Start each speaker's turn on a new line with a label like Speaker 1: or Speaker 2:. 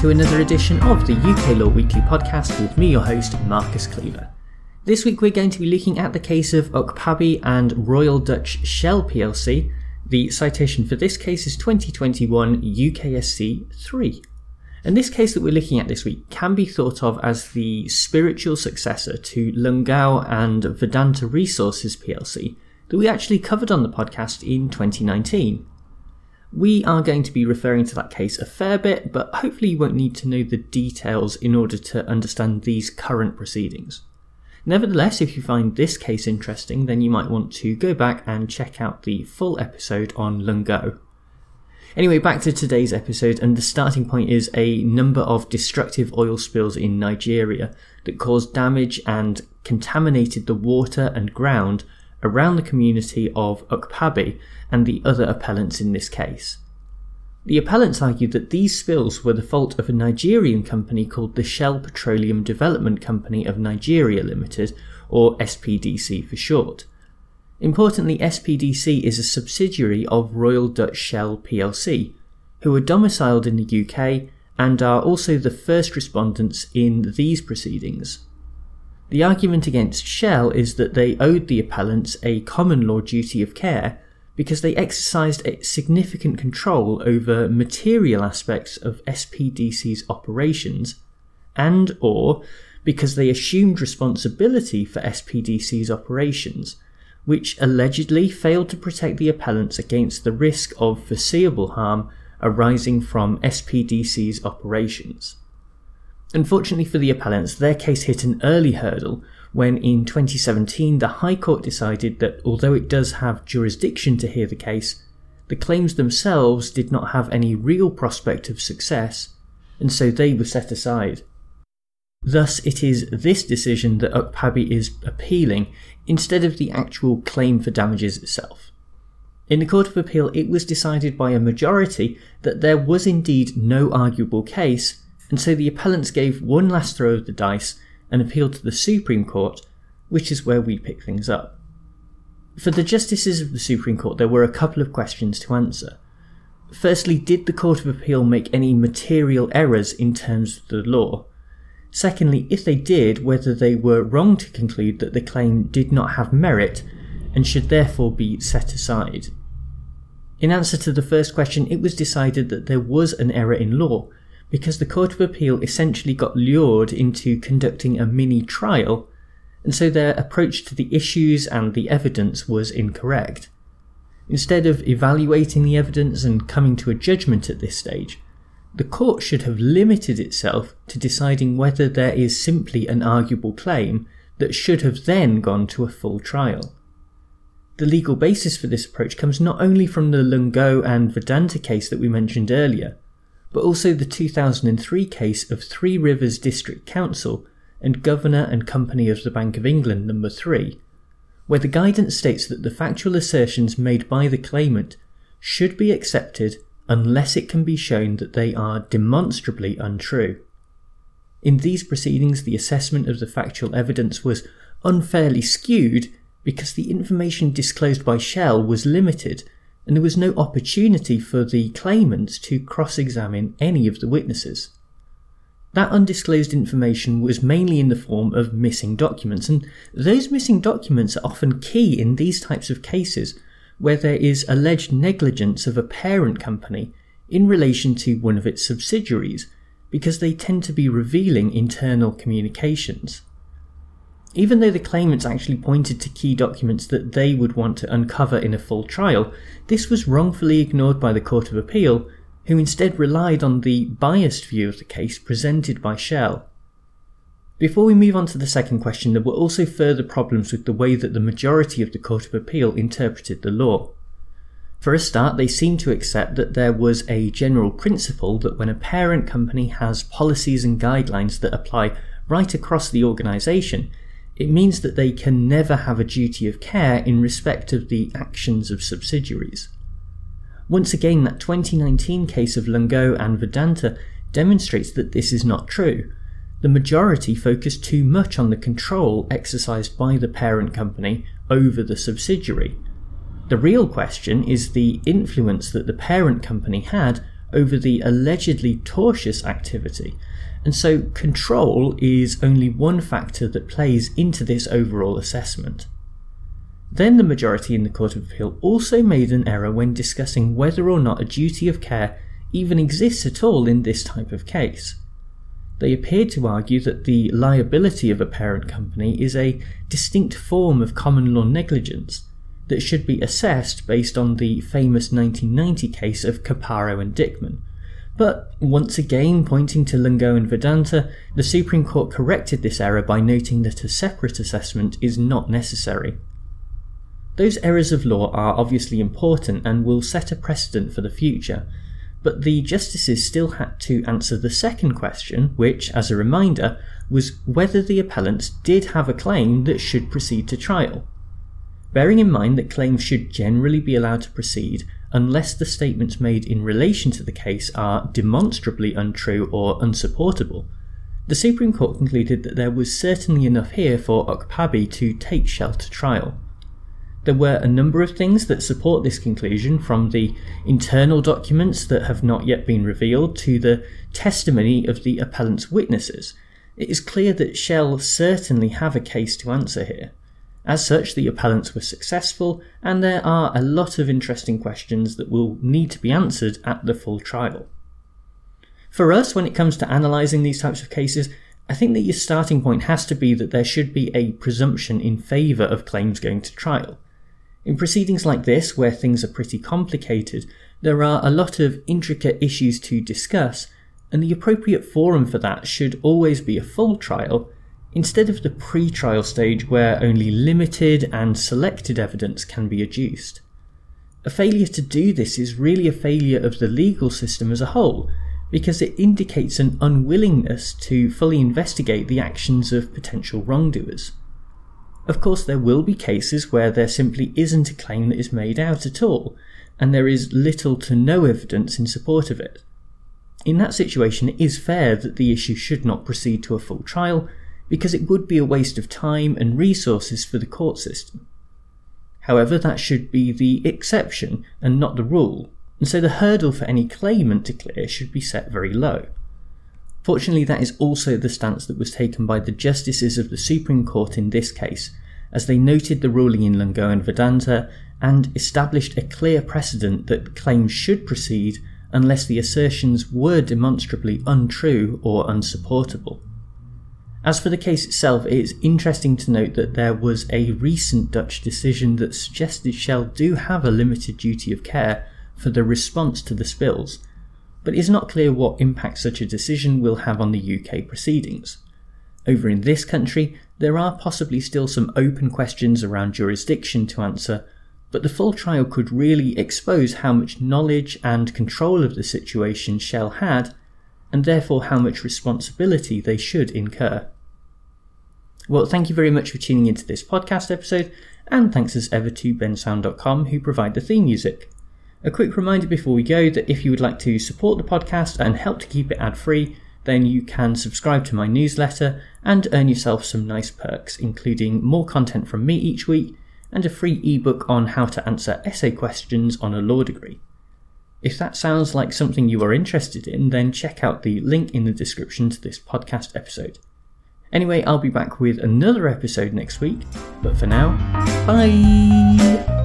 Speaker 1: to another edition of the UK Law Weekly podcast with me, your host, Marcus Cleaver. This week we're going to be looking at the case of Okpabi and Royal Dutch Shell plc. The citation for this case is 2021 UKSC 3. And this case that we're looking at this week can be thought of as the spiritual successor to Lungau and Vedanta Resources plc that we actually covered on the podcast in 2019. We are going to be referring to that case a fair bit, but hopefully you won't need to know the details in order to understand these current proceedings. Nevertheless, if you find this case interesting, then you might want to go back and check out the full episode on Lungo. Anyway, back to today's episode, and the starting point is a number of destructive oil spills in Nigeria that caused damage and contaminated the water and ground around the community of Okpabi and the other appellants in this case. The appellants argued that these spills were the fault of a Nigerian company called the Shell Petroleum Development Company of Nigeria Limited, or SPDC for short. Importantly, SPDC is a subsidiary of Royal Dutch Shell plc, who are domiciled in the UK and are also the first respondents in these proceedings. The argument against Shell is that they owed the appellants a common law duty of care because they exercised significant control over material aspects of SPDC's operations and or because they assumed responsibility for SPDC's operations, which allegedly failed to protect the appellants against the risk of foreseeable harm arising from SPDC's operations. Unfortunately for the appellants, their case hit an early hurdle when in 2017 the High Court decided that although it does have jurisdiction to hear the case, the claims themselves did not have any real prospect of success, and so they were set aside. Thus, it is this decision that Okpabi is appealing instead of the actual claim for damages itself. In the Court of Appeal, it was decided by a majority that there was indeed no arguable case, and so the appellants gave one last throw of the dice and appealed to the Supreme Court, which is where we pick things up. For the justices of the Supreme Court, there were a couple of questions to answer. Firstly, did the Court of Appeal make any material errors in terms of the law? Secondly, if they did, whether they were wrong to conclude that the claim did not have merit and should therefore be set aside. In answer to the first question, it was decided that there was an error in law because the Court of Appeal essentially got lured into conducting a mini trial, and so their approach to the issues and the evidence was incorrect. Instead of evaluating the evidence and coming to a judgment at this stage, the court should have limited itself to deciding whether there is simply an arguable claim that should have then gone to a full trial. The legal basis for this approach comes not only from the Lungo and Vedanta case that we mentioned earlier, but also the 2003 case of Three Rivers District Council and Governor and Company of the Bank of England number 3, where the guidance states that the factual assertions made by the claimant should be accepted unless it can be shown that they are demonstrably untrue. In these proceedings, the assessment of the factual evidence was unfairly skewed because the information disclosed by Shell was limited and there was no opportunity for the claimants to cross examine any of the witnesses. That undisclosed information was mainly in the form of missing documents, and those missing documents are often key in these types of cases where there is alleged negligence of a parent company in relation to one of its subsidiaries, because they tend to be revealing internal communications. Even though the claimants actually pointed to key documents that they would want to uncover in a full trial, this was wrongfully ignored by the Court of Appeal, who instead relied on the biased view of the case presented by Shell. Before we move on to the second question, there were also further problems with the way that the majority of the Court of Appeal interpreted the law. For a start, they seemed to accept that there was a general principle that when a parent company has policies and guidelines that apply right across the organisation, it means that they can never have a duty of care in respect of the actions of subsidiaries. Once again, that 2019 case of Lungo and Vedanta demonstrates that this is not true. The majority focus too much on the control exercised by the parent company over the subsidiary. The real question is the influence that the parent company had over the allegedly tortious activity, and so control is only one factor that plays into this overall assessment. Then the majority in the Court of Appeal also made an error when discussing whether or not a duty of care even exists at all in this type of case. They appeared to argue that the liability of a parent company is a distinct form of common law negligence that should be assessed based on the famous 1990 case of Caparo and Dickman. But once again, pointing to Lungo and Vedanta, the Supreme Court corrected this error by noting that a separate assessment is not necessary. Those errors of law are obviously important and will set a precedent for the future, but the justices still had to answer the second question, which, as a reminder, was whether the appellants did have a claim that should proceed to trial. Bearing in mind that claims should generally be allowed to proceed unless the statements made in relation to the case are demonstrably untrue or unsupportable, the Supreme Court concluded that there was certainly enough here for Okpabi to take Shell to trial. There were a number of things that support this conclusion, from the internal documents that have not yet been revealed to the testimony of the appellant's witnesses. It is clear that Shell certainly have a case to answer here. As such, the appellants were successful, and there are a lot of interesting questions that will need to be answered at the full trial. For us, when it comes to analysing these types of cases, I think that your starting point has to be that there should be a presumption in favour of claims going to trial. In proceedings like this, where things are pretty complicated, there are a lot of intricate issues to discuss, and the appropriate forum for that should always be a full trial, instead of the pre trial stage where only limited and selected evidence can be adduced. A failure to do this is really a failure of the legal system as a whole, because it indicates an unwillingness to fully investigate the actions of potential wrongdoers. Of course, there will be cases where there simply isn't a claim that is made out at all, and there is little to no evidence in support of it. In that situation, it is fair that the issue should not proceed to a full trial, because it would be a waste of time and resources for the court system. However, that should be the exception and not the rule, and so the hurdle for any claimant to clear should be set very low. Fortunately, that is also the stance that was taken by the justices of the Supreme Court in this case, as they noted the ruling in Lungo and Vedanta and established a clear precedent that claims should proceed unless the assertions were demonstrably untrue or unsupportable. As for the case itself, it is interesting to note that there was a recent Dutch decision that suggested Shell do have a limited duty of care for the response to the spills, but it is not clear what impact such a decision will have on the UK proceedings. Over in this country, there are possibly still some open questions around jurisdiction to answer, but the full trial could really expose how much knowledge and control of the situation Shell had, and therefore how much responsibility they should incur. Well, thank you very much for tuning into this podcast episode, and thanks as ever to bensound.com who provide the theme music. A quick reminder before we go that if you would like to support the podcast and help to keep it ad free, then you can subscribe to my newsletter and earn yourself some nice perks, including more content from me each week and a free ebook on how to answer essay questions on a law degree. If that sounds like something you are interested in, then check out the link in the description to this podcast episode. Anyway, I'll be back with another episode next week, but for now, bye!